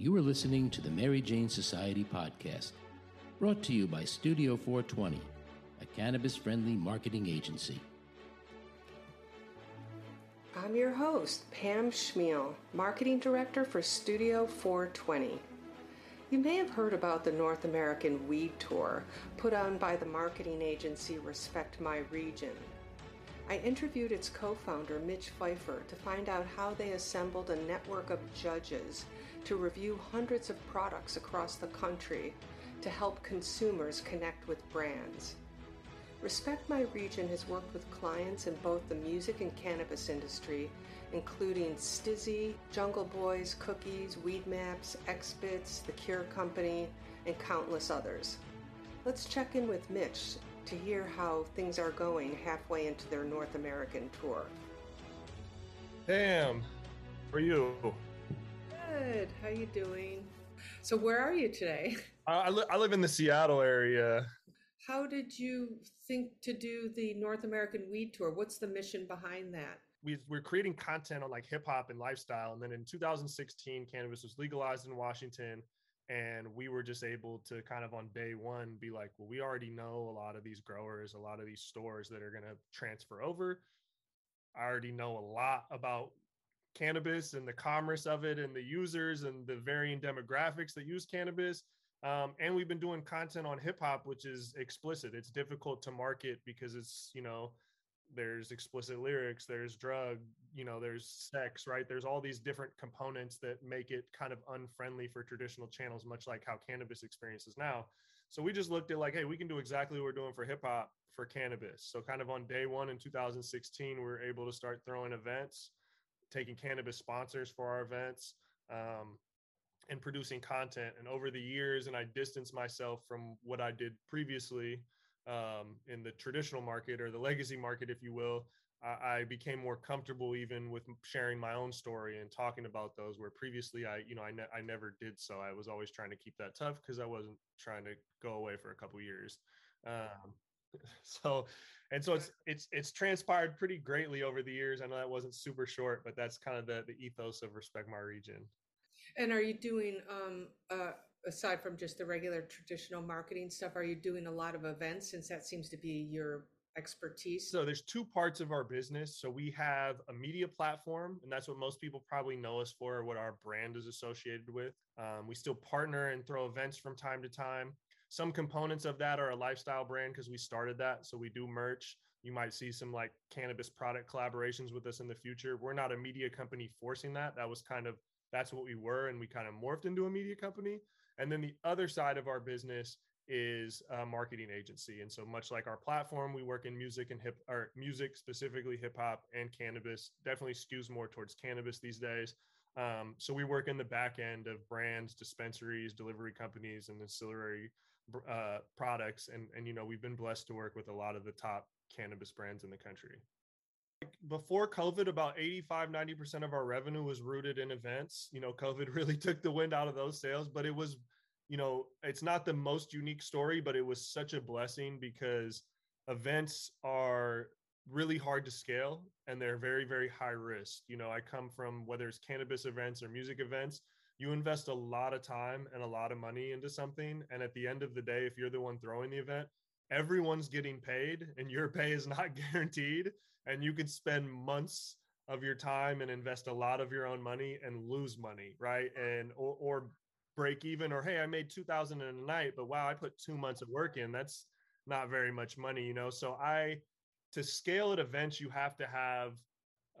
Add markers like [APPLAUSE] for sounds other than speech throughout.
You are listening to the Mary Jane Society podcast, brought to you by Studio 420, a cannabis friendly marketing agency. I'm your host, Pam Schmiel, Marketing Director for Studio 420. You may have heard about the North American Weed Tour put on by the marketing agency Respect My Region. I interviewed its co founder, Mitch Pfeifer, to find out how they assembled a network of judges to review hundreds of products across the country to help consumers connect with brands. Respect My Region has worked with clients in both the music and cannabis industry, including STIIIZY, Jungle Boys, Cookies, Weed Maps, Xzibit, The Cure Company, and countless others. Let's check in with Mitch to hear how things are going halfway into their North American tour. Damn, how are you? Good. How you doing? So, where are you today? [LAUGHS] I, li- I live in the Seattle area. How did you think to do the North American Weed Tour? What's the mission behind that? We, we're creating content on like hip hop and lifestyle. And then in 2016, cannabis was legalized in Washington and we were just able to kind of on day one be like well we already know a lot of these growers a lot of these stores that are going to transfer over. I already know a lot about cannabis and the commerce of it and the users and the varying demographics that use cannabis. Um, and we've been doing content on hip hop which is explicit. It's difficult to market because it's you know there's explicit lyrics there's drug you know there's sex right? There's all these different components that make it kind of unfriendly for traditional channels much like how cannabis experiences now. So we just looked at like hey we can do exactly what we're doing for hip hop for cannabis. So kind of on day one in 2016 we were able to start throwing events taking cannabis sponsors for our events um, and producing content. And over the years and i distanced myself from what i did previously um, in the traditional market or the legacy market, if you will, I, became more comfortable even with sharing my own story and talking about those. Where previously, I you know I, ne- I never did so. I was always trying to keep that tough because I wasn't trying to go away for a couple years. Um, [LAUGHS] so and so it's it's it's transpired pretty greatly over the years. I know that wasn't super short, but that's kind of the the ethos of respect my region. And are you doing um, uh, aside from just the regular traditional marketing stuff, are you doing a lot of events since that seems to be your expertise? So there's two parts of our business. So we have a media platform, and that's what most people probably know us for, what our brand is associated with. Um, we still partner and throw events from time to time. Some components of that are a lifestyle brand because we started that. So we do merch. You might see some like cannabis product collaborations with us in the future. We're not a media company forcing that. That was kind of that's what we were, and we kind of morphed into a media company. And then the other side of our business is a marketing agency. And so much like our platform, we work in music and hip or music, specifically hip hop and cannabis, definitely skews more towards cannabis these days. Um, so we work in the back end of brands, dispensaries, delivery companies, and ancillary uh, products. And, and, you know, we've been blessed to work with a lot of the top cannabis brands in the country. Before COVID, about 85, 90% of our revenue was rooted in events. You know, COVID [LAUGHS] really took the wind out of those sales, but it was you know, it's not the most unique story, but it was such a blessing because events are really hard to scale and they're very, very high risk. You know, I come from whether it's cannabis events or music events, you invest a lot of time and a lot of money into something. And at the end of the day, if you're the one throwing the event, everyone's getting paid and your pay is not [LAUGHS] guaranteed. And you could spend months of your time and invest a lot of your own money and lose money, right? And or, or break even or hey i made 2000 in a night but wow i put two months of work in that's not very much money you know? So i to scale at events you have to have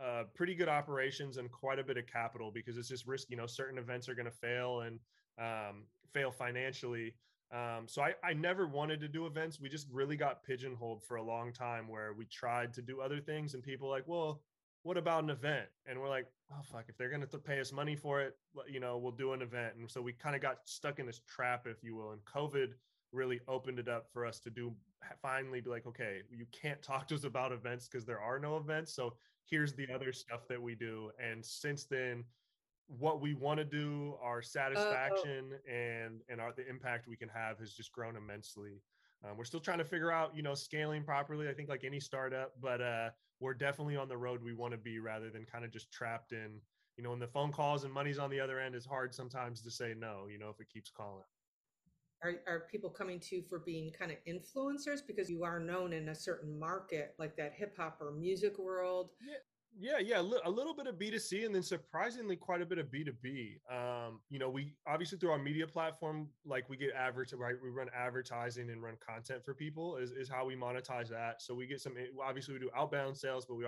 uh, pretty good operations and quite a bit of capital because it's just risky you know? Certain events are going to fail and um, fail financially. Um, so I, I never wanted to do events. We just really got pigeonholed for a long time where we tried to do other things and people like well what about an event? And we're like, oh fuck, if they're gonna pay us money for it, you know, we'll do an event. And so we kind of got stuck in this trap, if you will. And COVID really opened it up for us to do finally be like, okay, you can't talk to us about events because there are no events. So here's the other stuff that we do. And since then, what we want to do, our satisfaction uh, oh. and and our the impact we can have has just grown immensely. Um, we're still trying to figure out, you know, scaling properly. I think like any startup, but uh, we're definitely on the road we want to be rather than kind of just trapped in you know, when the phone calls and money's on the other end, it's hard sometimes to say no, you know, if it keeps calling. Are, are people coming to you for being kind of influencers because you are known in a certain market like that hip hop or music world? Yeah. Yeah, yeah, a little bit of B2C and then surprisingly quite a bit of B2B. Um, you know, we obviously through our media platform, like we get average, right? We run advertising and run content for people is, is how we monetize that. So we get some, obviously we do outbound sales, but we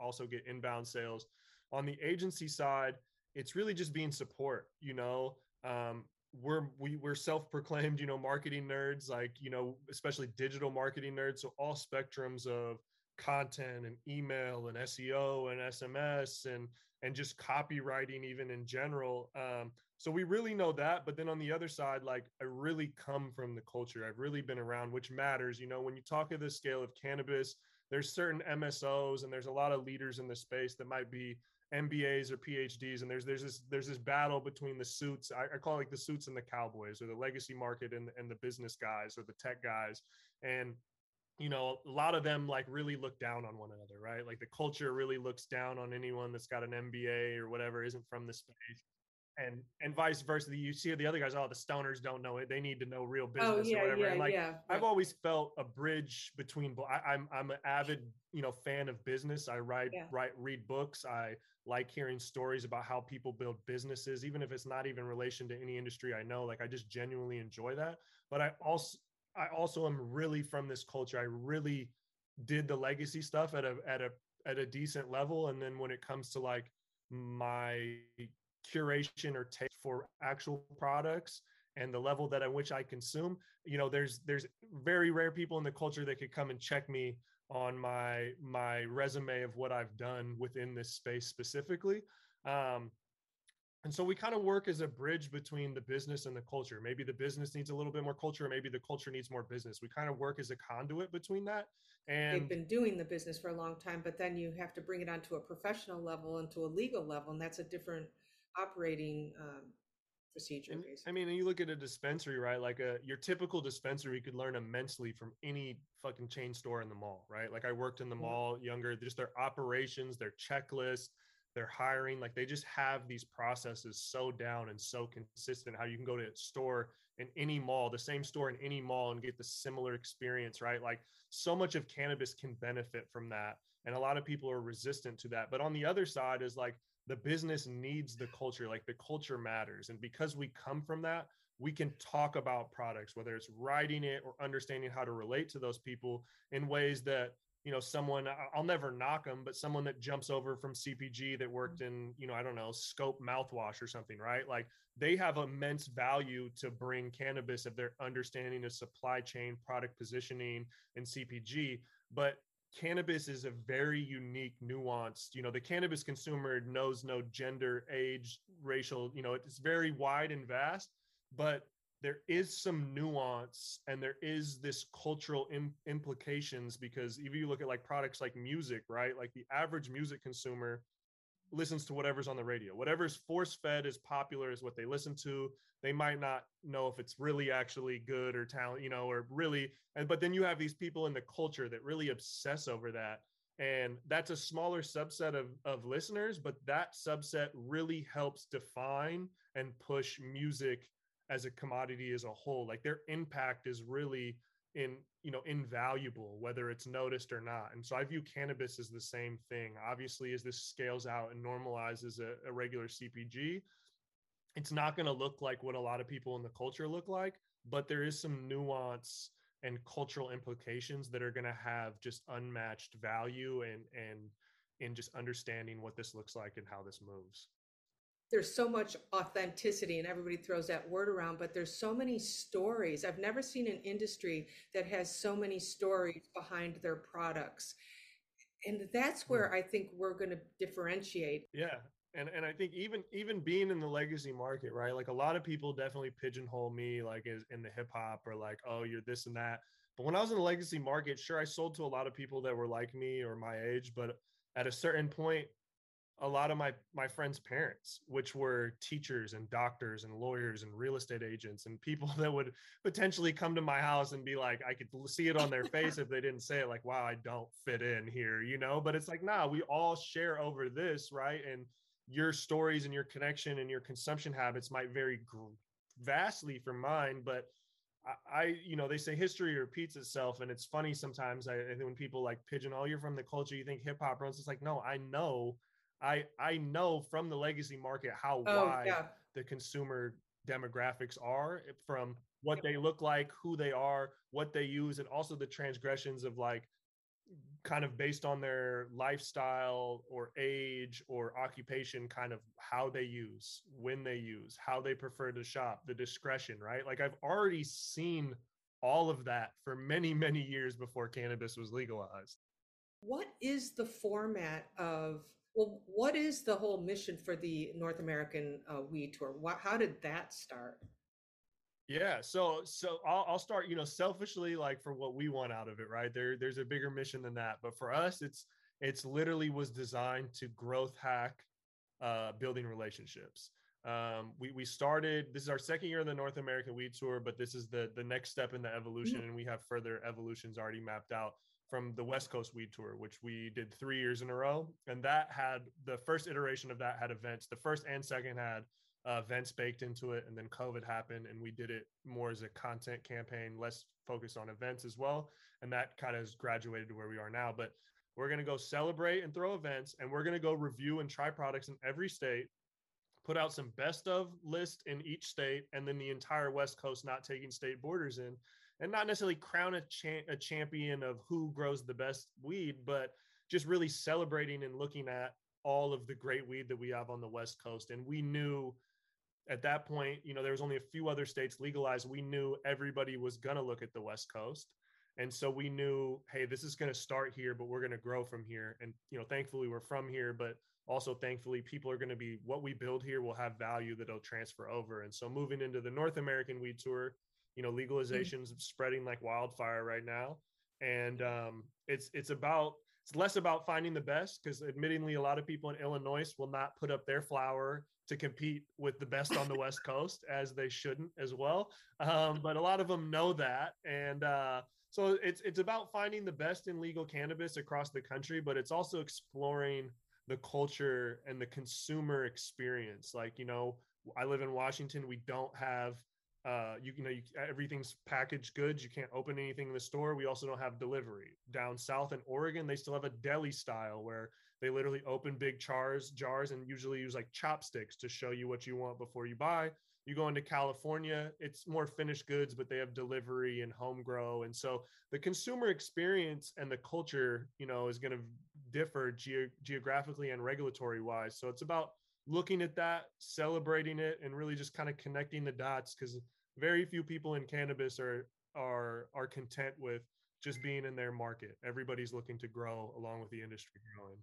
also get inbound sales. On the agency side, it's really just being support, you know, um, we're we, we're self-proclaimed you know marketing nerds like you know especially digital marketing nerds so all spectrums of content and email and seo and sms and and just copywriting even in general um, so we really know that but then on the other side like i really come from the culture i've really been around which matters you know when you talk of the scale of cannabis there's certain msos and there's a lot of leaders in the space that might be MBAs or PhDs, and there's there's this there's this battle between the suits. I, I call it like the suits and the cowboys, or the legacy market and and the business guys or the tech guys. And you know, a lot of them like really look down on one another, right? Like the culture really looks down on anyone that's got an MBA or whatever isn't from the space and and vice versa. You see the other guys, oh, the stoners don't know it. They need to know real oh, business oh, yeah, or whatever. Yeah, and like yeah, I've always felt a bridge between. I, am I'm, I'm an avid you know fan of business. I write write read books. I like hearing stories about how people build businesses, even if it's not even relation to any industry I know. Like I just genuinely enjoy that. But I also I also am really from this culture. I really did the legacy stuff at a at a at a decent level, and then when it comes to like my curation or taste for actual products and the level that at which I consume, you know, there's there's very rare people in the culture that could come and check me on my my resume of what I've done within this space specifically. Um, and so we kind of work as a bridge between the business and the culture. Maybe the business needs a little bit more culture, maybe the culture needs more business. We kind of work as a conduit between that. And they've been doing the business for a long time, but then you have to bring it onto a professional level and to a legal level, and that's a different operating um, procedure. And, I mean, you look at a dispensary, right? Like a your typical dispensary could learn immensely from any fucking chain store in the mall, right? Like I worked in the mm-hmm. mall younger, just their operations, their checklist, their hiring, like they just have these processes so down and so consistent. How you can go to a store in any mall, the same store in any mall, and get the similar experience, right? Like so much of cannabis can benefit from that. And a lot of people are resistant to that. But on the other side is like the business needs the culture like the culture matters and because we come from that we can talk about products whether it's writing it or understanding how to relate to those people in ways that you know someone i'll never knock them but someone that jumps over from cpg that mm-hmm. worked in you know i don't know scope mouthwash or something right? Like they have immense value to bring cannabis if they're understanding of supply chain product positioning and cpg but cannabis is a very unique nuanced you know the cannabis consumer knows no gender age racial you know it's very wide and vast but there is some nuance and there is this cultural Im- implications because if you look at like products like music right like the average music consumer listens to whatever's on the radio. Whatever's force fed is popular is what they listen to. They might not know if it's really actually good or talent, you know, or really. And but then you have these people in the culture that really obsess over that. And that's a smaller subset of, of listeners, but that subset really helps define and push music as a commodity as a whole. Like their impact is really in you know invaluable whether it's noticed or not and so i view cannabis as the same thing obviously as this scales out and normalizes a, a regular cpg it's not going to look like what a lot of people in the culture look like but there is some nuance and cultural implications that are going to have just unmatched value and and in just understanding what this looks like and how this moves there's so much authenticity and everybody throws that word around but there's so many stories. I've never seen an industry that has so many stories behind their products. And that's hmm. where i think we're going to differentiate. Yeah and and i think even even being in the legacy market right like a lot of people definitely pigeonhole me like as in the hip hop or like oh you're this and that. But when i was in the legacy market sure i sold to a lot of people that were like me or my age but at a certain point a lot of my my friends parents which were teachers and doctors and lawyers and real estate agents and people [LAUGHS] that would potentially come to my house and be like i could see it on their face if they didn't say it like wow i don't fit in here you know? But it's like nah we all share over this right? And your stories and your connection and your consumption habits might vary gr- vastly from mine but I, you know they say history repeats itself and it's funny sometimes I, when people like pigeonhole you're from the culture you think hip hop runs it's like no i know i i know from the legacy market how oh, wide yeah. the consumer demographics are eh, from what they look like who they are what they use and also the transgressions of like kind of based on their lifestyle or age or occupation kind of how they use when they use how they prefer to shop the discretion right? Like i've already seen all of that for many many years before cannabis was legalized. What is the format of well what is the whole mission for the north american uh, weed tour what, how did that start yeah, so so I'll, I'll start, you know, selfishly like for what we want out of it, right? There there's a bigger mission than that, but for us, it's it's literally was designed to growth hack uh, building relationships. Um, we we started. This is our second year of the North American Weed Tour, but this is the the next step in the evolution, mm-hmm. and we have further evolutions already mapped out from the West Coast Weed Tour, which we did three years in a row, and that had the first iteration of that had events. The first and second had uh, events baked into it, and then COVID happened, and we did it more as a content campaign, less focused on events as well, and that kind of has graduated to where we are now. But we're going to go celebrate and throw events, and we're going to go review and try products in every state, put out some best of list in each state, and then the entire West Coast, not taking state borders in, and not necessarily crown a, cha- a champion of who grows the best weed, but just really celebrating and looking at all of the great weed that we have on the West Coast. And we knew at that point, you know, there was only a few other states legalized. We knew everybody was going to look at the West Coast. And so we knew, hey, this is going to start here, but we're going to grow from here. And, you know, thankfully we're from here, but also thankfully people are going to be what we build here will have value that'll transfer over. And so moving into the North American weed tour, you know, legalizations mm-hmm. spreading like wildfire right now. And um, it's it's about it's less about finding the best because admittingly a lot of people in illinois will not put up their flower to compete with the best on the west [LAUGHS] coast as they shouldn't as well um, but a lot of them know that and uh, so it's it's about finding the best in legal cannabis across the country but it's also exploring the culture and the consumer experience like you know i live in washington we don't have uh, you, you know, you, everything's packaged goods. You can't open anything in the store. We also don't have delivery. Down south in Oregon, they still have a deli style where they literally open big jars, jars, and usually use like chopsticks to show you what you want before you buy. You go into California, it's more finished goods, but they have delivery and home grow. And so the consumer experience and the culture, you know, is going to differ ge- geographically and regulatory wise. So it's about looking at that, celebrating it, and really just kind of connecting the dots because very few people in cannabis are are are content with just being in their market. Everybody's looking to grow along with the industry growing.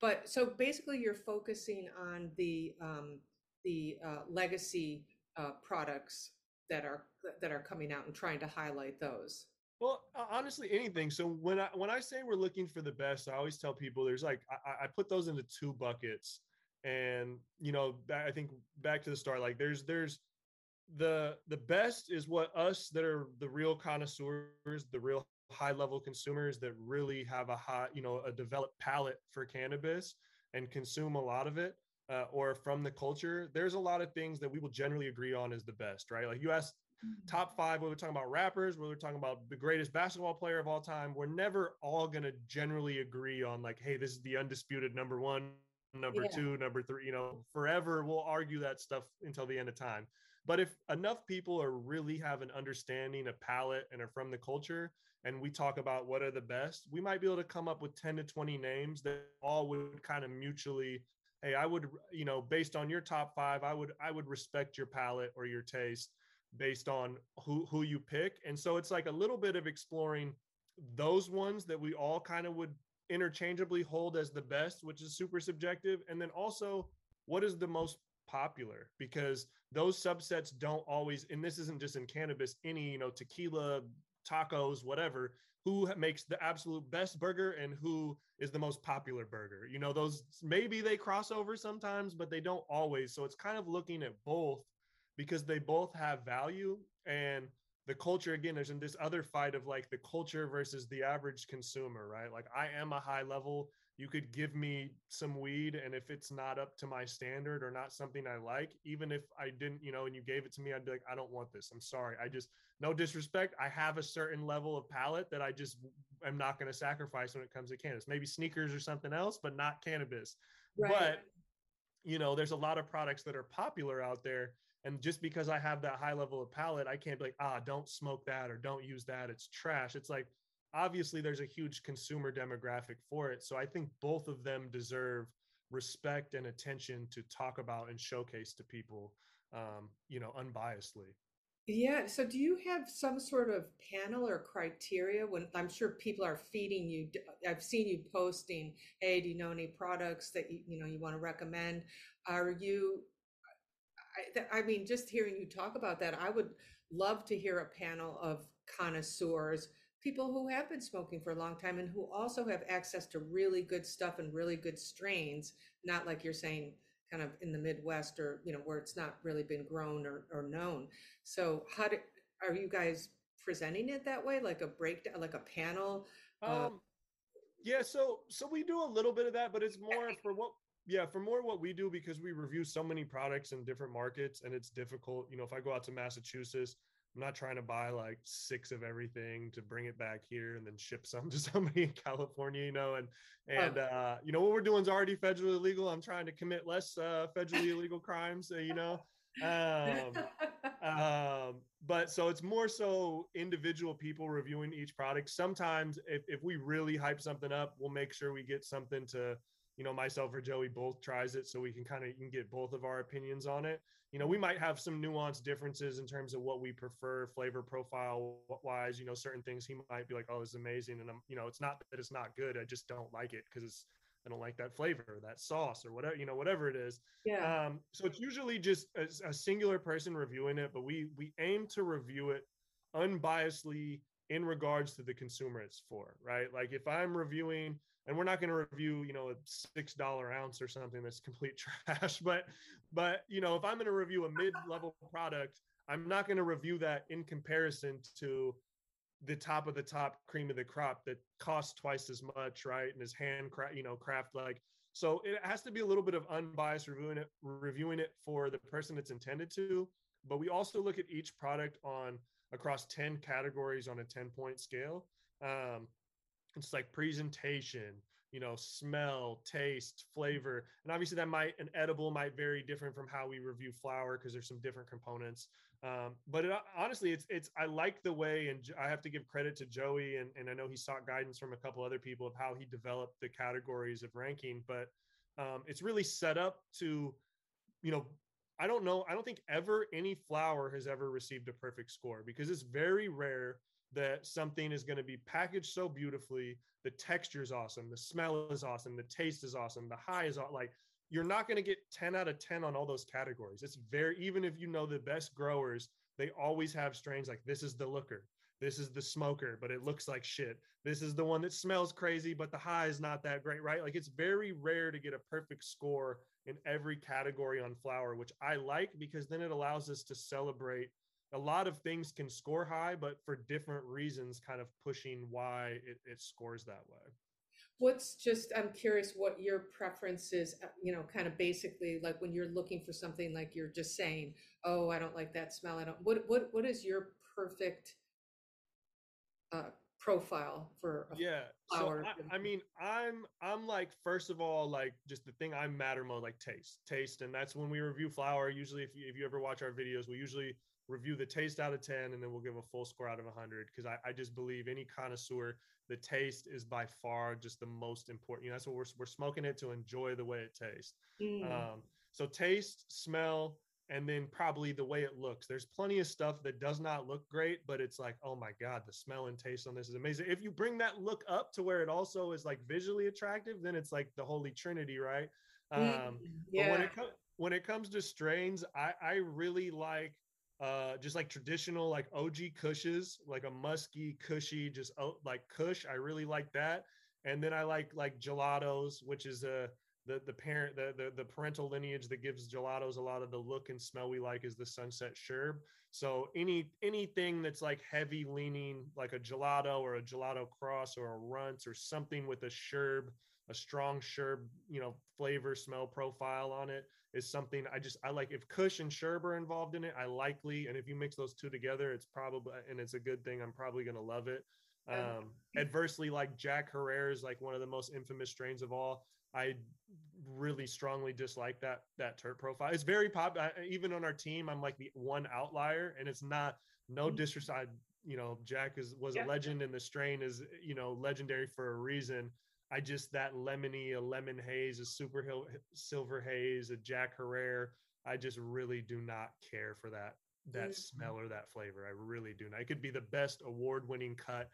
But so basically, you're focusing on the um, the uh, legacy uh, products that are that are coming out and trying to highlight those. Well, honestly, anything. So when I when I say we're looking for the best, I always tell people there's like I, I put those into two buckets, and you know I think back to the start, like there's there's the the best is what us that are the real connoisseurs, the real high level consumers that really have a high, you know, a developed palate for cannabis and consume a lot of it, uh, or from the culture. There's a lot of things that we will generally agree on as the best, right? Like you asked mm-hmm. top five, we we're talking about rappers, we we're talking about the greatest basketball player of all time. We're never all going to generally agree on like, hey, this is the undisputed number one, number yeah. two, number three. You know, forever we'll argue that stuff until the end of time. But if enough people are really have an understanding, a palate, and are from the culture, and we talk about what are the best, we might be able to come up with 10 to 20 names that all would kind of mutually, hey, I would, you know, based on your top five, I would, I would respect your palate or your taste based on who who you pick. And so it's like a little bit of exploring those ones that we all kind of would interchangeably hold as the best, which is super subjective. And then also what is the most popular? Because those subsets don't always and this isn't just in cannabis any you know tequila tacos whatever who makes the absolute best burger and who is the most popular burger? You know those maybe they cross over sometimes but they don't always. So it's kind of looking at both because they both have value. And the culture again there's in this other fight of like the culture versus the average consumer right? Like i am a high level. You could give me some weed and if it's not up to my standard or not something i like even if i didn't you know and you gave it to me i'd be like i don't want this. I'm sorry. I just no disrespect i have a certain level of palate that i just am not going to sacrifice when it comes to cannabis. Maybe sneakers or something else but not cannabis. Right. but you know there's a lot of products that are popular out there and just because i have that high level of palate i can't be like ah don't smoke that or don't use that. It's trash. It's like obviously there's a huge consumer demographic for it. So i think both of them deserve respect and attention to talk about and showcase to people um, you know unbiasedly. Yeah. So do you have some sort of panel or criteria when i'm sure people are feeding you i've seen you posting hey do you know any products that you, you know you want to recommend? Are you I, I mean just hearing you talk about that i would love to hear a panel of connoisseurs people who have been smoking for a long time and who also have access to really good stuff and really good strains, not like you're saying kind of in the Midwest or, you know, where it's not really been grown or, or known. So how do, are you guys presenting it that way? Like a breakdown, like a panel? Uh um, yeah. So, so we do a little bit of that, but it's more for what, yeah, for more what we do because we review so many products in different markets and it's difficult. You know, if I go out to Massachusetts, I'm not trying to buy like six of everything to bring it back here and then ship some to [LAUGHS] somebody in California, you know. And and oh. uh, you know what we're doing is already federally illegal. I'm trying to commit less uh, federally illegal crimes, uh, you know. Um, [LAUGHS] um, but so it's more so individual people reviewing each product. Sometimes if if we really hype something up, we'll make sure we get something to you know myself or joey both tries it so we can kind of you can get both of our opinions on it. You know we might have some nuanced differences in terms of what we prefer flavor profile wise you know certain things he might be like oh it's amazing and i'm you know it's not that it's not good i just don't like it because it's i don't like that flavor that sauce or whatever you know whatever it is. Yeah. Um so it's usually just a, a singular person reviewing it but we we aim to review it unbiasedly in regards to the consumer it's for right? Like if i'm reviewing and we're not going to review you know a six dollar ounce or something that's complete [LAUGHS] trash but but you know if i'm going to review a mid-level product i'm not going to review that in comparison to the top of the top cream of the crop that costs twice as much right? And is hand craft you know craft like so it has to be a little bit of unbiased reviewing it reviewing it for the person it's intended to. But we also look at each product on across 10 categories on a 10 point scale. Um, it's like presentation you know smell taste flavor. And obviously that might an edible might vary different from how we review flower because there's some different components. Um, but it, honestly it's it's i like the way and i have to give credit to joey and, and i know he sought guidance from a couple other people of how he developed the categories of ranking but um, it's really set up to you know i don't know i don't think ever any flower has ever received a perfect score because it's very rare that something is going to be packaged so beautifully the texture is awesome the smell is awesome the taste is awesome the high is all like you're not going to get 10 out of 10 on all those categories. It's very even if you know the best growers they always have strains like this is the looker this is the smoker but it looks like shit. This is the one that smells crazy but the high is not that great right? Like it's very rare to get a perfect score in every category on flower which i like because then it allows us to celebrate a lot of things can score high, but for different reasons, kind of pushing why it, it scores that way. What's just, I'm curious what your preference is, uh, you know, kind of basically like when you're looking for something like you're just saying, oh, I don't like that smell. I don't, what, what, what is your perfect uh, profile for yeah so I, I, mean i'm i'm like first of all like just the thing i'm matter mode like taste taste and that's when we review flower usually if you, if you ever watch our videos we usually review the taste out of 10 and then we'll give a full score out of 100 because I, I just believe any connoisseur the taste is by far just the most important you know that's what we're, we're smoking it to enjoy the way it tastes mm. um, so taste smell and then probably the way it looks there's plenty of stuff that does not look great but it's like oh my god the smell and taste on this is amazing if you bring that look up to where it also is like visually attractive then it's like the holy trinity right mm. um yeah. but when it, when it comes to strains i i really like uh, just like traditional like OG Kushes, like a musky, cushy, just oh, like Kush. I really like that. And then I like like gelatos, which is a uh, the the parent the, the the parental lineage that gives gelatos a lot of the look and smell we like is the sunset sherb. So any anything that's like heavy leaning, like a gelato or a gelato cross or a Runtz or something with a sherb a strong, sure, you know, flavor, smell profile on it is something I just I like. If Kush and Sherb are involved in it, I likely, and if you mix those two together, it's probably and it's a good thing. I'm probably gonna love it. Um, adversely, like Jack Herer is like one of the most infamous strains of all. I really strongly dislike that that terp profile. It's very pop. I, even on our team, I'm like the one outlier, and it's not no mm-hmm. disrespect. You know, Jack is was yeah. a legend, and the strain is you know legendary for a reason. I just that lemony, a lemon haze, a super hill silver haze, a Jack Herer. I just really do not care for that that mm-hmm. smell or that flavor. I really do not. It could be the best award winning cut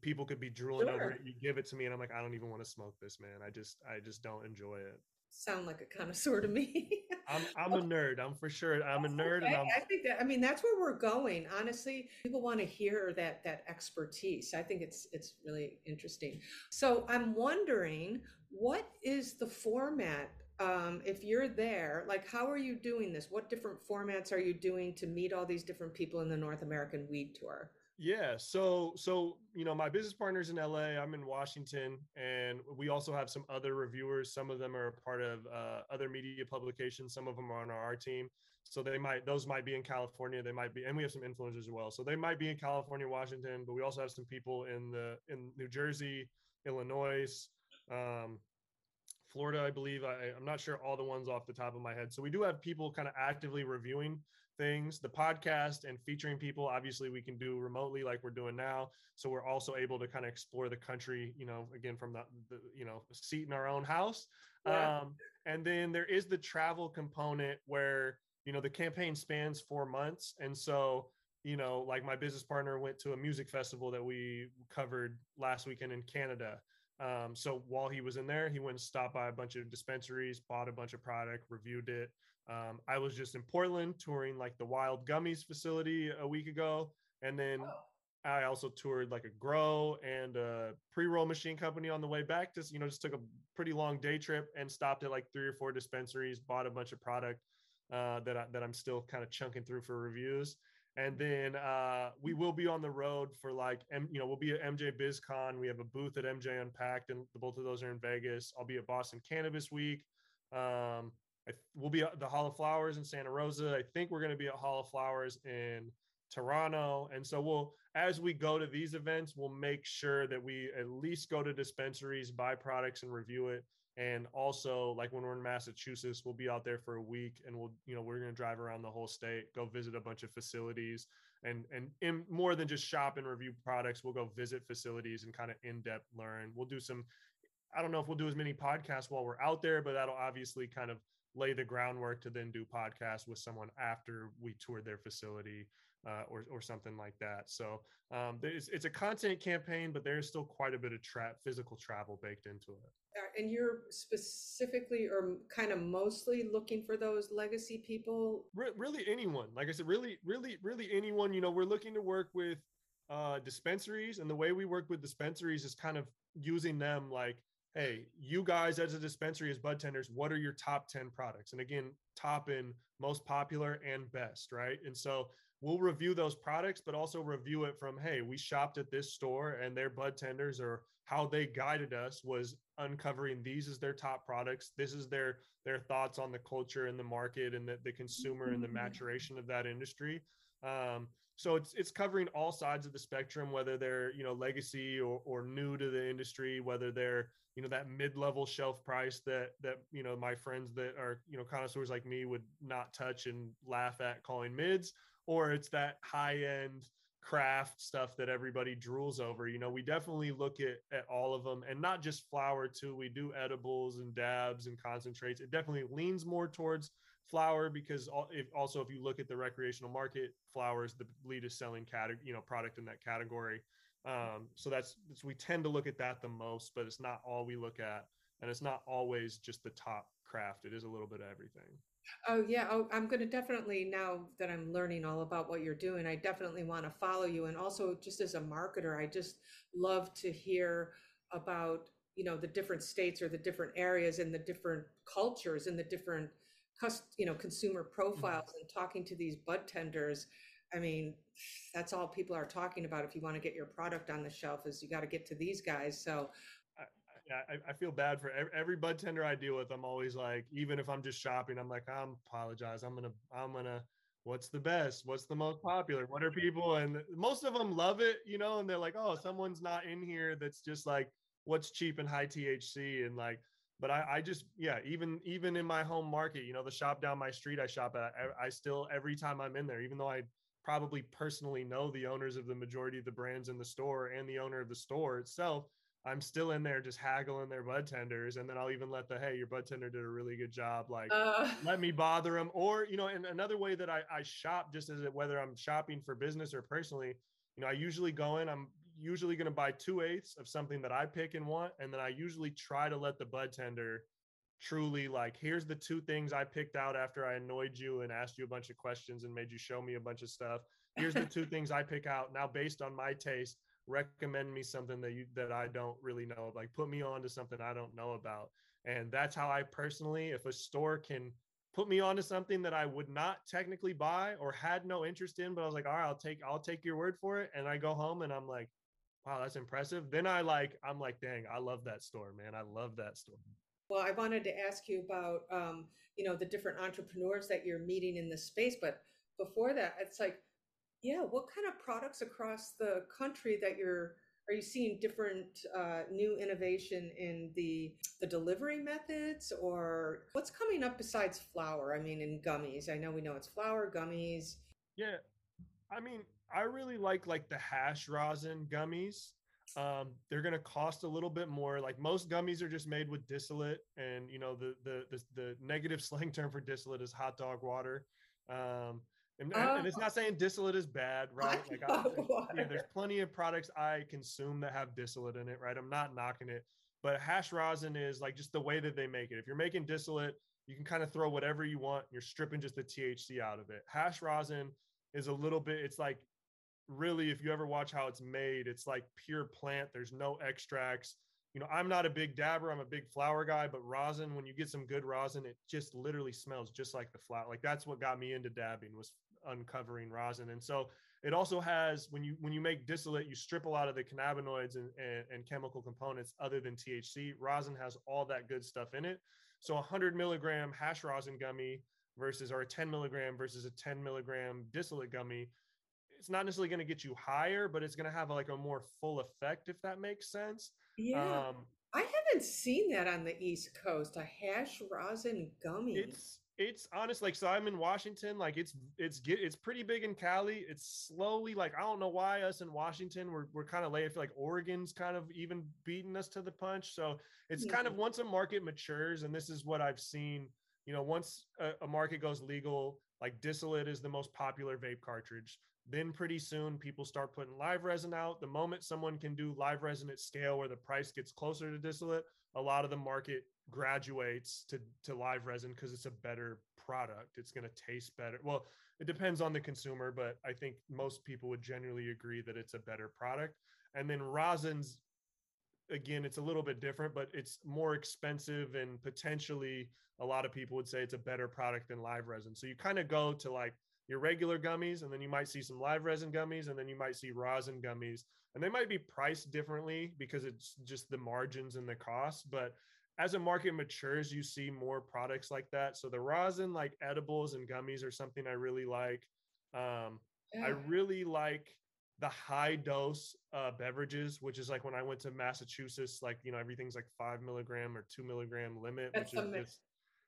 people could be drooling sure. over it you give it to me and i'm like i don't even want to smoke this man i just i just don't enjoy it sound like a connoisseur to me [LAUGHS] i'm i'm a nerd i'm for sure [LAUGHS] i'm a nerd okay. i think that i mean that's where we're going honestly people want to hear that that expertise i think it's it's really interesting so i'm wondering what is the format um, if you're there, like, how are you doing this? What different formats are you doing to meet all these different people in the North American Weed Tour? Yeah. So, so, you know, my business partner's in LA, I'm in Washington, and we also have some other reviewers. Some of them are part of uh, other media publications. Some of them are on our team. So they might, those might be in California. They might be, and we have some influencers as well. So they might be in California, Washington, but we also have some people in the, in New Jersey, Illinois, um, Florida, I believe. I, I'm not sure all the ones off the top of my head. So we do have people kind of actively reviewing things the podcast and featuring people obviously we can do remotely like we're doing now so we're also able to kind of explore the country you know again from the, the you know seat in our own house yeah. um, and then there is the travel component where you know the campaign spans four months and so you know like my business partner went to a music festival that we covered last weekend in canada um, so while he was in there, he went and stopped by a bunch of dispensaries, bought a bunch of product, reviewed it. Um, I was just in Portland touring like the Wyld Gummies facility a week ago, and then oh. I also toured like a grow and a pre-roll machine company on the way back. Just you know, just took a pretty long day trip and stopped at like three or four dispensaries, bought a bunch of product uh, that I, that I'm still kind of chunking through for reviews and then uh, we will be on the road for like M, you know we'll be at MJ BizCon. We have a booth at MJ Unpacked, and the, both of those are in Vegas. I'll be at Boston Cannabis Week. Um, I, we'll be at the Hall of Flowers in Santa Rosa. I think we're going to be at Hall of Flowers in Toronto, and so we'll as we go to these events, we'll make sure that we at least go to dispensaries, buy products, and review it. And also like when we're in massachusetts we'll be out there for a week and we'll you know we're going to drive around the whole state go visit a bunch of facilities. And and in more than just shop and review products we'll go visit facilities and kind of in-depth learn. We'll do some i don't know if we'll do as many podcasts while we're out there but that'll obviously kind of lay the groundwork to then do podcasts with someone after we toured their facility uh, or, or something like that. So um, it's, it's a content campaign, but there's still quite a bit of tra- physical travel baked into it. And you're specifically or kind of mostly looking for those legacy people? Re- really, anyone. Like I said, really, really, really anyone. You know, we're looking to work with uh, dispensaries, and the way we work with dispensaries is kind of using them like hey, you guys as a dispensary, as bud tenders, what are your top 10 products? And again, top in most popular and best, right? And so we'll review those products, but also review it from, hey, we shopped at this store and their bud tenders or how they guided us was uncovering these as their top products. This is their their thoughts on the culture and the market and the, the consumer and the mm-hmm. maturation of that industry. Um, so it's it's covering all sides of the spectrum, whether they're you know legacy or, or new to the industry, whether they're you know that mid-level shelf price that that you know my friends that are you know connoisseurs like me would not touch and laugh at calling mids or it's that high end craft stuff that everybody drools over. You know, we definitely look at, at all of them and not just flower too. We do edibles and dabs and concentrates. It definitely leans more towards flower because if, also if you look at the recreational market, flower is the leadest selling category, you know, product in that category. Um, so that's, that's, we tend to look at that the most, but it's not all we look at. And it's not always just the top craft. It is a little bit of everything. Oh yeah, oh, I'm going to definitely now that I'm learning all about what you're doing, I definitely want to follow you. And also, just as a marketer, I just love to hear about you know the different states or the different areas and the different cultures and the different you know consumer mm-hmm. profiles mm-hmm. and talking to these bud tenders. I mean, that's all people are talking about. If you want to get your product on the shelf, is you got to get to these guys. So yeah, I, I, feel bad for every, every bud tender I deal with. I'm always like, even if I'm just shopping, I'm like, I'm apologize. I'm gonna, I'm gonna. What's the best? What's the most popular? What are people? And most of them love it, you know. And they're like, oh, someone's not in here that's just like, what's cheap and high THC, and like, but I, I just yeah even even in my home market you know the shop down my street i shop at I, I, still every time i'm in there even though i probably personally know the owners of the majority of the brands in the store and the owner of the store itself i'm still in there just haggling their bud tenders and then i'll even let the hey your bud tender did a really good job like uh, let me bother them or you know and another way that i, I shop just as it, whether i'm shopping for business or personally you know i usually go in i'm usually going to buy two eighths of something that I pick and want. And then I usually try to let the bud tender truly like, here's the two things I picked out after I annoyed you and asked you a bunch of questions and made you show me a bunch of stuff. Here's the two [LAUGHS] things I pick out. Now, based on my taste, recommend me something that you that I don't really know. Like put me on to something I don't know about. And that's how I personally, if a store can put me onto something that I would not technically buy or had no interest in, but I was like, all right, I'll take I'll take your word for it. And I go home and I'm like, wow, that's impressive. Then I like, I'm like, dang, I love that store, man. I love that store. Well, I wanted to ask you about, um, you know, the different entrepreneurs that you're meeting in this space. But before that, it's like, yeah, what kind of products across the country that you're, are you seeing different uh, new innovation in the the delivery methods or what's coming up besides flower? I mean, in gummies, I know we know it's flower gummies. Yeah, I mean, I really like like the hash rosin gummies. Um, they're gonna cost a little bit more. Like most gummies are just made with distillate, and you know the the the, the negative [LAUGHS] slang term for distillate is hot dog water. Um, and, and, it's not saying distillate is bad, [LAUGHS] right? Like I, yeah, there's plenty of products I consume that have distillate in it, right? I'm not knocking it, but hash rosin is like just the way that they make it. If you're making distillate, you can kind of throw whatever you want. You're stripping just the THC out of it. Hash rosin is a little bit. It's like really, if you ever watch how it's made, it's like pure plant. There's no extracts. You know, I'm not a big dabber. I'm a big flower guy, but rosin, when you get some good rosin, it just literally smells just like the flower. Like that's what got me into dabbing was uncovering rosin. And so it also has when you when you make distillate, you strip a lot of the cannabinoids and, and, and chemical components other than THC. Rosin has all that good stuff in it. So a 100 milligram hash rosin gummy versus or a 10 milligram versus a 10 milligram distillate gummy it's not necessarily going to get you higher, but it's going to have like a more full effect, if that makes sense. Yeah. Um, I haven't seen that on the East Coast. A hash rosin gummy. It's it's honest. Like so, I'm in Washington. Like it's it's get it's pretty big in Cali. It's slowly like I don't know why us in Washington we're we're kind of late. I feel like Oregon's kind of even beating us to the punch. So it's kind of once a market matures, and this is what I've seen. You know, once a, a market goes legal, like distillate is the most popular vape cartridge then pretty soon people start putting live resin out. The moment someone can do live resin at scale where the price gets closer to distillate, a lot of the market graduates to, to live resin because it's a better product. It's going to taste better. Well, it depends on the consumer, but I think most people would generally agree that it's a better product. And then rosins, again, it's a little bit different, but it's more expensive and potentially a lot of people would say it's a better product than live resin. So you kind of go to like your regular gummies, and then you might see some live resin gummies, and then you might see rosin gummies. And they might be priced differently because it's just the margins and the cost. But as a market matures, you see more products like that. So the rosin, like edibles and gummies, are something I really like. Um, yeah. I really like the high dose uh, beverages, which is like when I went to Massachusetts, like you know everything's like five milligram or two milligram limit, That's which is just,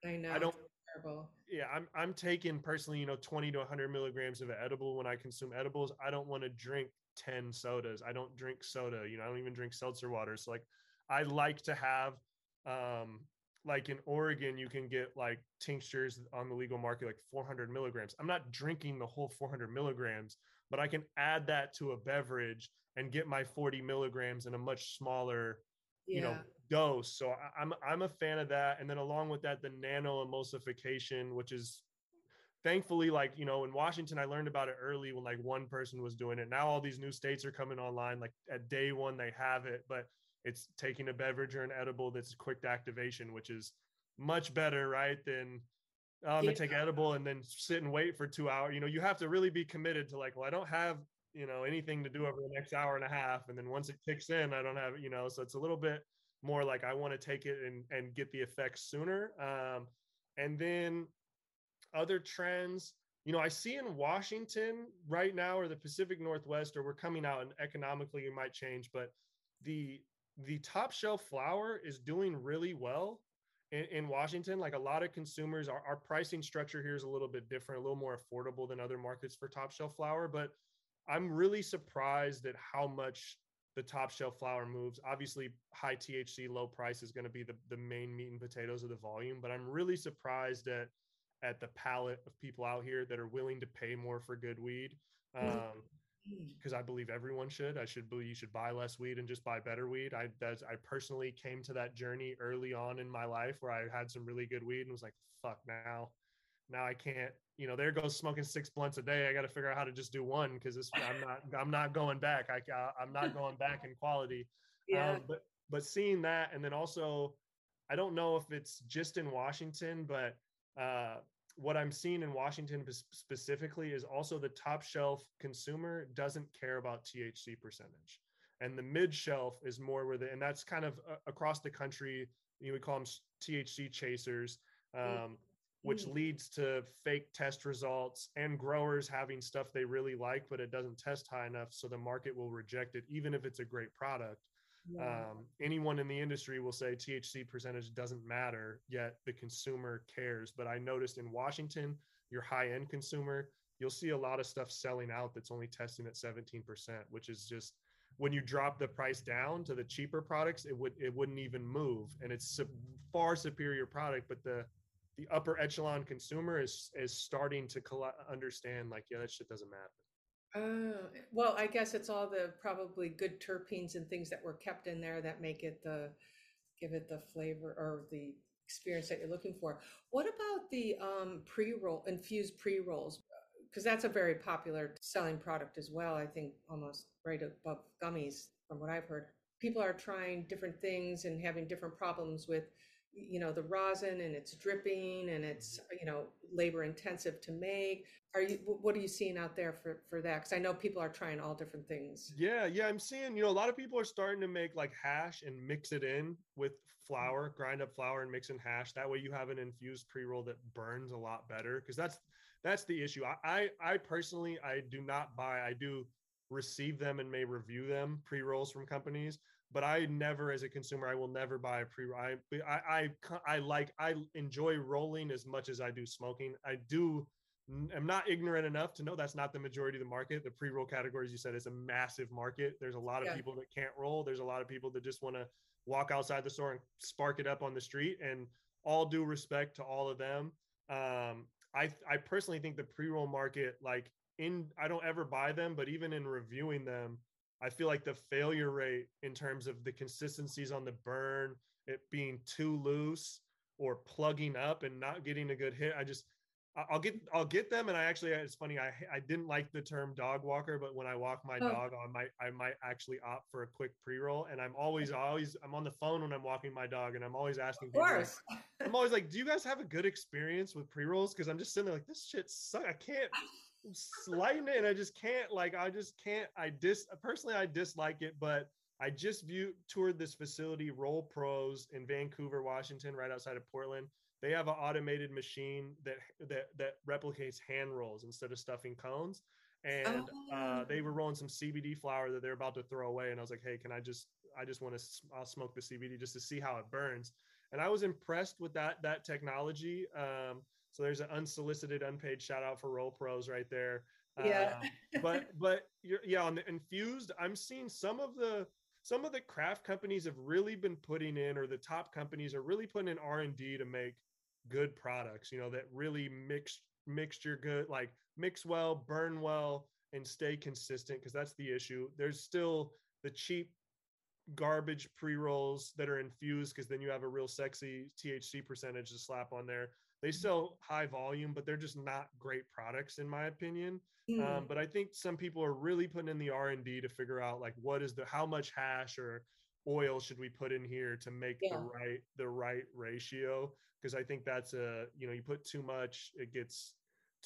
I know. I don't terrible. Yeah, I'm I'm taking personally, you know, 20 to 100 milligrams of edible when I consume edibles. I don't want to drink 10 sodas. I don't drink soda. You know, I don't even drink seltzer water. So like, I like to have, um, like in Oregon, you can get like tinctures on the legal market, like 400 milligrams. I'm not drinking the whole 400 milligrams, but I can add that to a beverage and get my 40 milligrams in a much smaller, yeah. you know, dose. So I, I'm I'm a fan of that. And then along with that, the nano emulsification, which is thankfully like you know in washington i learned about it early when like one person was doing it now all these new states are coming online like at day one they have it but it's taking a beverage or an edible that's quick activation which is much better right than i'm gonna take edible and then sit and wait for two hours you know you have to really be committed to like well i don't have you know anything to do over the next hour and a half and then once it kicks in i don't have you know so it's a little bit more like I want to take it and and get the effects sooner. Um, and then other trends, you know, I see in Washington right now or the Pacific Northwest, or we're coming out and economically it might change, but the the top shelf flower is doing really well in, in Washington. Like a lot of consumers, our, our pricing structure here is a little bit different, a little more affordable than other markets for top shelf flower. But I'm really surprised at how much the top shelf flower moves. Obviously, high THC, low price is going to be the, the main meat and potatoes of the volume, but I'm really surprised at at the palette of people out here that are willing to pay more for good weed. Um, because I believe everyone should. I should believe you should buy less weed and just buy better weed. I that's I personally came to that journey early on in my life where I had some really good weed and was like, fuck now. Now I can't, you know, there goes smoking six blunts a day. I got to figure out how to just do one because this I'm not [LAUGHS] I'm not going back. I I'm not [LAUGHS] going back in quality. Yeah. Um, but but seeing that and then also I don't know if it's just in Washington, but uh what I'm seeing in Washington specifically is also the top shelf consumer doesn't care about THC percentage. And the mid shelf is more where the, and that's kind of uh, across the country, you would call them THC chasers, mm. um, which mm. leads to fake test results and growers having stuff they really like, but it doesn't test high enough. So the market will reject it, even if it's a great product. Um, anyone in the industry will say THC percentage doesn't matter, yet the consumer cares. But I noticed in Washington, your high end consumer, you'll see a lot of stuff selling out that's only testing at 17%, which is just when you drop the price down to the cheaper products, it would it wouldn't even move, and it's far superior product. But the the upper echelon consumer is is starting to understand like yeah that shit doesn't matter Oh, well, I guess it's all the probably good terpenes and things that were kept in there that make it the give it the flavor or the experience that you're looking for. What about the um, pre-roll infused pre-rolls? Because that's a very popular selling product as well. I think almost right above gummies, from what I've heard. People are trying different things and having different problems with you know the rosin and it's dripping and it's you know labor intensive to make. Are you what are you seeing out there for for that? Because i know people are trying all different things. Yeah yeah i'm seeing you know a lot of people are starting to make like hash and mix it in with mm-hmm. flower grind up flower and mix in hash. That way you have an infused pre-roll that burns a lot better because that's that's the issue. I, I i personally i do not buy i do receive them and may review them pre-rolls from companies but I never, as a consumer, I will never buy a pre. I, I, I, I like, I enjoy rolling as much as I do smoking. I do. I'm not ignorant enough to know that's not the majority of the market. The pre-roll category, as you said, is a massive market. There's a lot of yeah. people that can't roll. There's a lot of people that just want to walk outside the store and spark it up on the street. And all due respect to all of them, um, I, I personally think the pre-roll market, like in, I don't ever buy them, but even in reviewing them, I feel like the failure rate in terms of the consistencies on the burn, it being too loose or plugging up and not getting a good hit. I just I'll get I'll get them, and I actually it's funny I I didn't like the term dog walker, but when I walk my oh. dog, I might I might actually opt for a quick pre roll, and I'm always always I'm on the phone when I'm walking my dog, and I'm always asking Of people. I'm always like, do you guys have a good experience with pre rolls? Because I'm just sitting there like this shit sucks. I can't slighting it and I just can't like I just can't I dis personally I dislike it but I just view toured this facility Roll Pros in Vancouver Washington right outside of Portland. They have an automated machine that that that replicates hand rolls instead of stuffing cones. And oh. uh, they were rolling some CBD flower that they're about to throw away and I was like hey can I just I just want to I'll smoke the CBD just to see how it burns. And I was impressed with that that technology um, so there's an unsolicited, unpaid shout out for Roll Pros right there. Yeah. Uh, but [LAUGHS] but you're yeah on the infused, I'm seeing some of the some of the craft companies have really been putting in, or the top companies are really putting in R and D to make good products. You know that really mix mixture good, like mix well, burn well, and stay consistent. Because that's the issue. There's still the cheap garbage pre rolls that are infused because then you have a real sexy THC percentage to slap on there they sell high volume but they're just not great products in my opinion mm. um, but i think some people are really putting in the r&d to figure out like what is the how much hash or oil should we put in here to make yeah. the right the right ratio because i think that's a you know you put too much it gets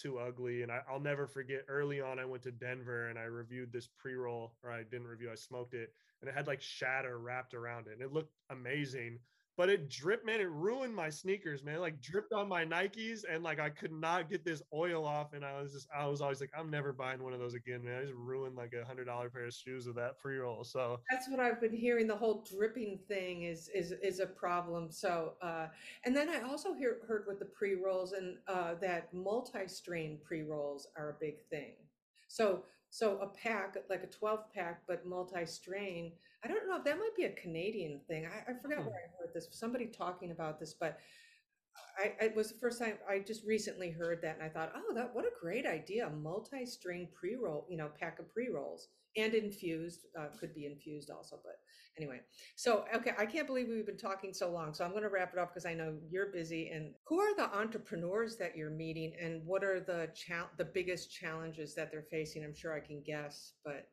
too ugly. And I, will never forget early on, I went to Denver and I reviewed this pre roll, or I didn't review, I smoked it, and it had like shatter wrapped around it. And it looked amazing but it dripped, man. It ruined my sneakers, man. It, like dripped on my Nikes, and like I could not get this oil off. And I was just, I was always like, I'm never buying one of those again, man. I just ruined like a hundred dollar pair of shoes with that pre roll. So that's what I've been hearing. The whole dripping thing is is is a problem. So, uh, and then I also hear heard with the pre rolls and uh, that multi strain pre rolls are a big thing. So so a pack, like a 12 pack, but multi-strain. I don't know if that might be a Canadian thing. I, I forgot hmm. where I heard this. Somebody talking about this, but I, it was the first time I just recently heard that, and I thought, oh, that what a great idea! Multi-strain pre-roll, you know, pack of pre-rolls and infused uh, could be infused also, but anyway. So okay, I can't believe we've been talking so long. So I'm going to wrap it up because I know you're busy. And who are the entrepreneurs that you're meeting, and what are the cha- the biggest challenges that they're facing? I'm sure I can guess, but.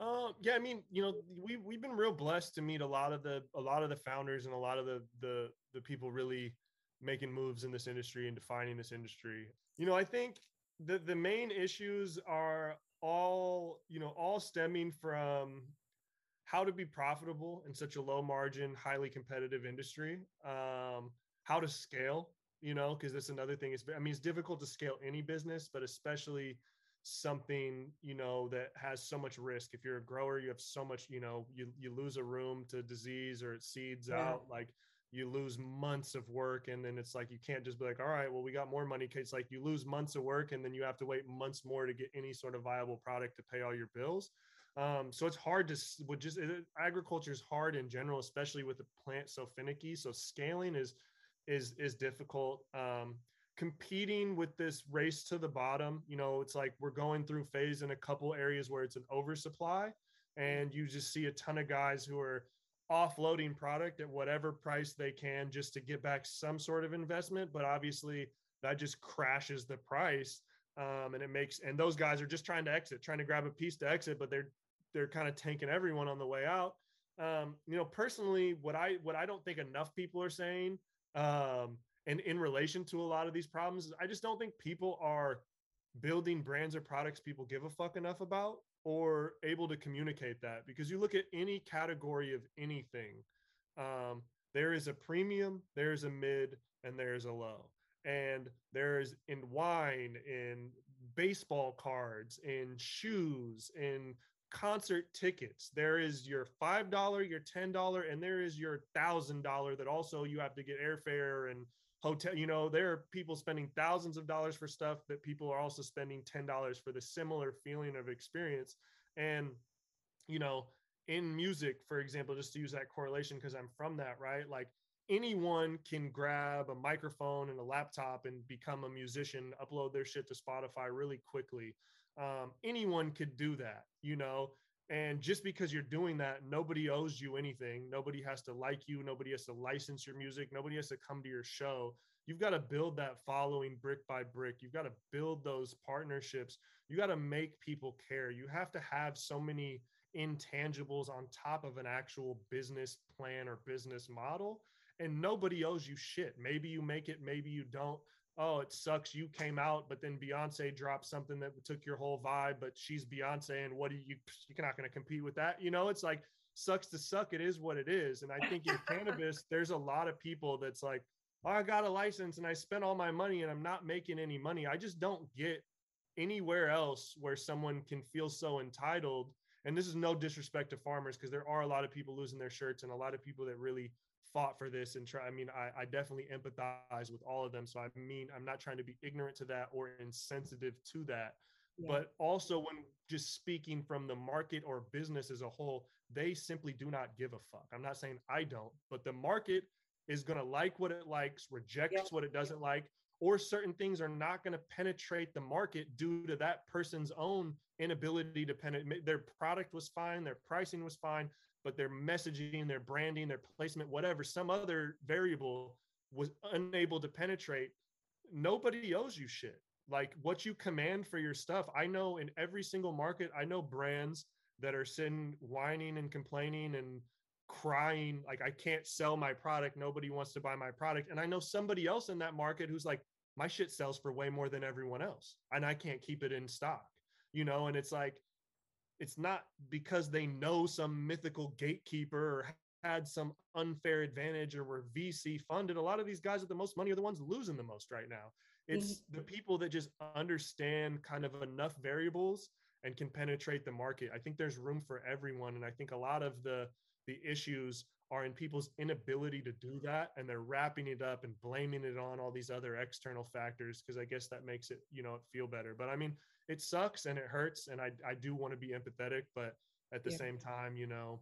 Uh, yeah, I mean, you know, we we've been real blessed to meet a lot of the a lot of the founders and a lot of the the the people really making moves in this industry and defining this industry. You know, I think the the main issues are all you know all stemming from how to be profitable in such a low margin highly competitive industry um, how to scale you know because that's another thing is i mean it's difficult to scale any business but especially something you know that has so much risk. If you're a grower you have so much you know you you lose a room to disease or it seeds yeah. out like you lose months of work and then it's like you can't just be like all right well we got more money. It's like you lose months of work and then you have to wait months more to get any sort of viable product to pay all your bills. Um, so it's hard to with just it, agriculture is hard in general especially with the plant so finicky. So scaling is is is difficult. Um, competing with this race to the bottom you know it's like we're going through phase in a couple areas where it's an oversupply and you just see a ton of guys who are offloading product at whatever price they can just to get back some sort of investment but obviously that just crashes the price um, and it makes and those guys are just trying to exit trying to grab a piece to exit but they're they're kind of tanking everyone on the way out. Um, you know personally what i what i don't think enough people are saying um, and in relation to a lot of these problems i just don't think people are building brands or products people give a fuck enough about or able to communicate that. Because you look at any category of anything um, there is a premium there's a mid and there's a low. And there's in wine in baseball cards in shoes in concert tickets. There is your five dollar your ten dollar and there is your thousand dollar that also you have to get airfare and hotel you know there are people spending thousands of dollars for stuff that people are also spending $10 for the similar feeling of experience. And you know in music for example just to use that correlation because i'm from that right? Like anyone can grab a microphone and a laptop and become a musician upload their shit to spotify really quickly. Um, anyone could do that you know and just because you're doing that, nobody owes you anything. Nobody has to like you. Nobody has to license your music. Nobody has to come to your show. You've got to build that following brick by brick. You've got to build those partnerships. You got to make people care. You have to have so many intangibles on top of an actual business plan or business model. And nobody owes you shit. Maybe you make it, maybe you don't oh, it sucks you came out, but then Beyonce dropped something that took your whole vibe, but she's Beyonce, and what are you? You're not going to compete with that. You know, it's like sucks to suck. It is what it is. And I think in cannabis, there's a lot of people that's like, oh, I got a license and I spent all my money and I'm not making any money. I just don't get anywhere else where someone can feel so entitled. And this is no disrespect to farmers because there are a lot of people losing their shirts and a lot of people that really fought for this and try. I mean, I, I definitely empathize with all of them. So I mean, I'm not trying to be ignorant to that or insensitive to that. Yeah. But also, when just speaking from the market or business as a whole, they simply do not give a fuck. I'm not saying I don't, but the market is going to like what it likes, rejects yeah. what it doesn't like, or certain things are not going to penetrate the market due to that person's own inability to penetrate. Their product was fine, their pricing was fine, but their messaging, their branding, their placement, whatever, some other variable was unable to penetrate, nobody owes you shit. Like what you command for your stuff. I know in every single market, I know brands that are sitting whining and complaining and crying like I can't sell my product, nobody wants to buy my product. And I know somebody else in that market who's like, my shit sells for way more than everyone else and I can't keep it in stock, you know? And it's like, it's not because they know some mythical gatekeeper or had some unfair advantage or were VC funded. A lot of these guys with the most money are the ones losing the most right now. It's mm-hmm. the people that just understand kind of enough variables and can penetrate the market. I think there's room for everyone. And I think a lot of the the issues are in people's inability to do that and they're wrapping it up and blaming it on all these other external factors because i guess that makes it you know feel better but i mean it sucks and it hurts and i, I do want to be empathetic but at the yeah. same time you know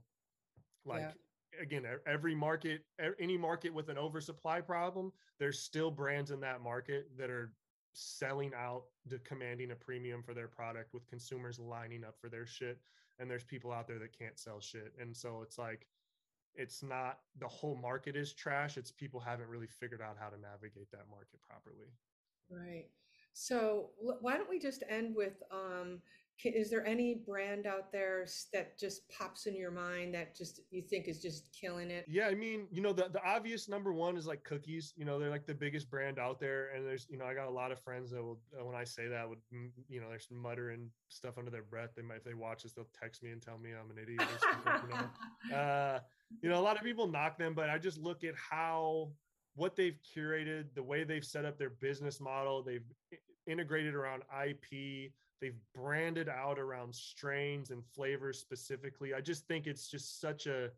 like yeah. again every market any market with an oversupply problem there's still brands in that market that are selling out to commanding a premium for their product with consumers lining up for their shit and there's people out there that can't sell shit and so it's like it's not the whole market is trash it's people haven't really figured out how to navigate that market properly right so why don't we just end with um is there any brand out there that just pops in your mind that just you think is just killing it? Yeah i mean you know the, the obvious number one is like cookies you know they're like the biggest brand out there and there's you know i got a lot of friends that will uh, when i say that would you know there's muttering stuff under their breath they might if they watch this they'll text me and tell me i'm an idiot you know? [LAUGHS] Uh you know a lot of people knock them but i just look at how what they've curated the way they've set up their business model they've integrated around ip they've branded out around strains and flavors specifically i just think it's just such a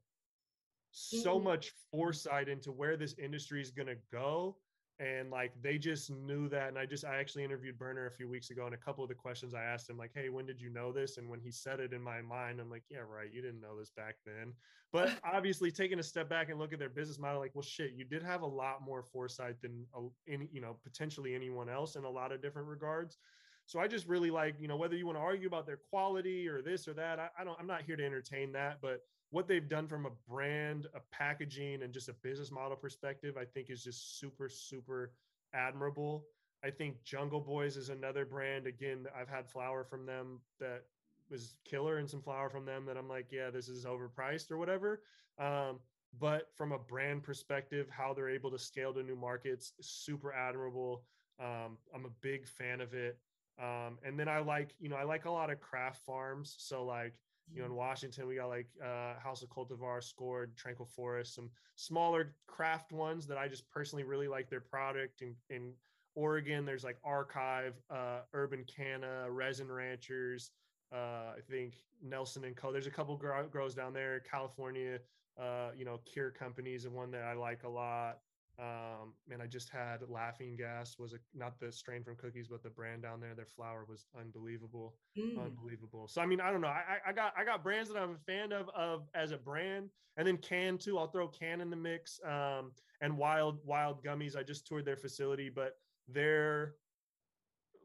so mm-hmm. much foresight into where this industry is going to go and like they just knew that and i just i actually interviewed berner a few weeks ago and a couple of the questions i asked him like hey when did you know this? And when he said it in my mind i'm like yeah right you didn't know this back then. But [LAUGHS] obviously taking a step back and look at their business model like well shit you did have a lot more foresight than any you know potentially anyone else in a lot of different regards. So I just really like, you know, whether you want to argue about their quality or this or that, I, I don't, I'm not here to entertain that, but what they've done from a brand, a packaging, and just a business model perspective, I think is just super, super admirable. I think Jungle Boys is another brand. Again, I've had flower from them that was killer and some flower from them that I'm like, yeah, this is overpriced or whatever. Um, but from a brand perspective, how they're able to scale to new markets, super admirable. Um, I'm a big fan of it. Um, and then I like, you know, I like a lot of craft farms. So like, you know, in. Washington, we got like uh, House of Cultivar, Scored, Tranquil Forest, some smaller craft ones that I just personally really like their product. In, in Oregon, there's like Archive, uh, Urban Canna, Resin Ranchers. Uh, I think Nelson and Co. There's a couple grows down there. California, uh, you know, Cure Companies and one that I like a lot. Um, and I just had Laughing Gas was a, not the strain from cookies, but the brand down there. Their flower was unbelievable, mm. unbelievable. So I mean, I don't know. I, I got I got brands that I'm a fan of of as a brand, and then Cann too. I'll throw Cann in the mix. Um, and Wyld Wyld Gummies. I just toured their facility, but they're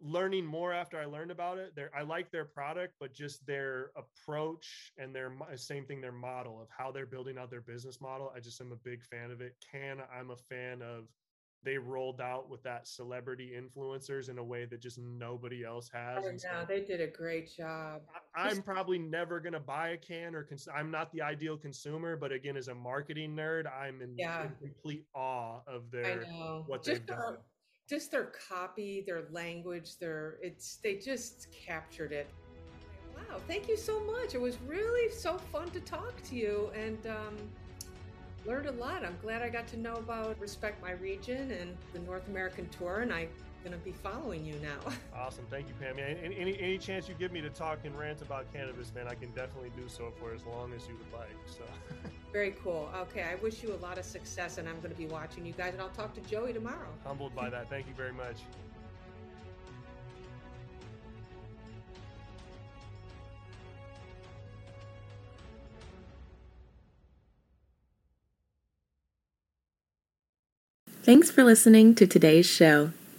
learning more after I learned about it. I like their product, but just their approach and their same thing, their model of how they're building out their business model. I just am a big fan of it. Cann I'm a fan of. They rolled out with that celebrity influencers in a way that just nobody else has. Oh, yeah, so they did a great job. I, am probably never gonna buy a can or cons- I'm not the ideal consumer, but again, as a marketing nerd, I'm in, yeah. in complete awe of their what just they've done just their copy, their language, their it's they just captured it. Wow, thank you so much. It was really so fun to talk to you and um, learned a lot. I'm glad I got to know about Respect My Region and the North American tour, and I'm going to be following you now. [LAUGHS] awesome. Thank you, Pam. Any, any, any chance you give me to talk and rant about cannabis, man, I can definitely do so for as long as you would like. So. [LAUGHS] Very cool. Okay, I wish you a lot of success, and I'm going to be watching you guys, and I'll talk to Joey tomorrow. Humbled by that. Thank you very much. Thanks for listening to today's show.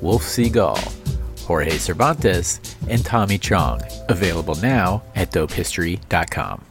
Wolf Seagull, Jorge Cervantes, and Tommy Chong. Available now at dopehistory.com.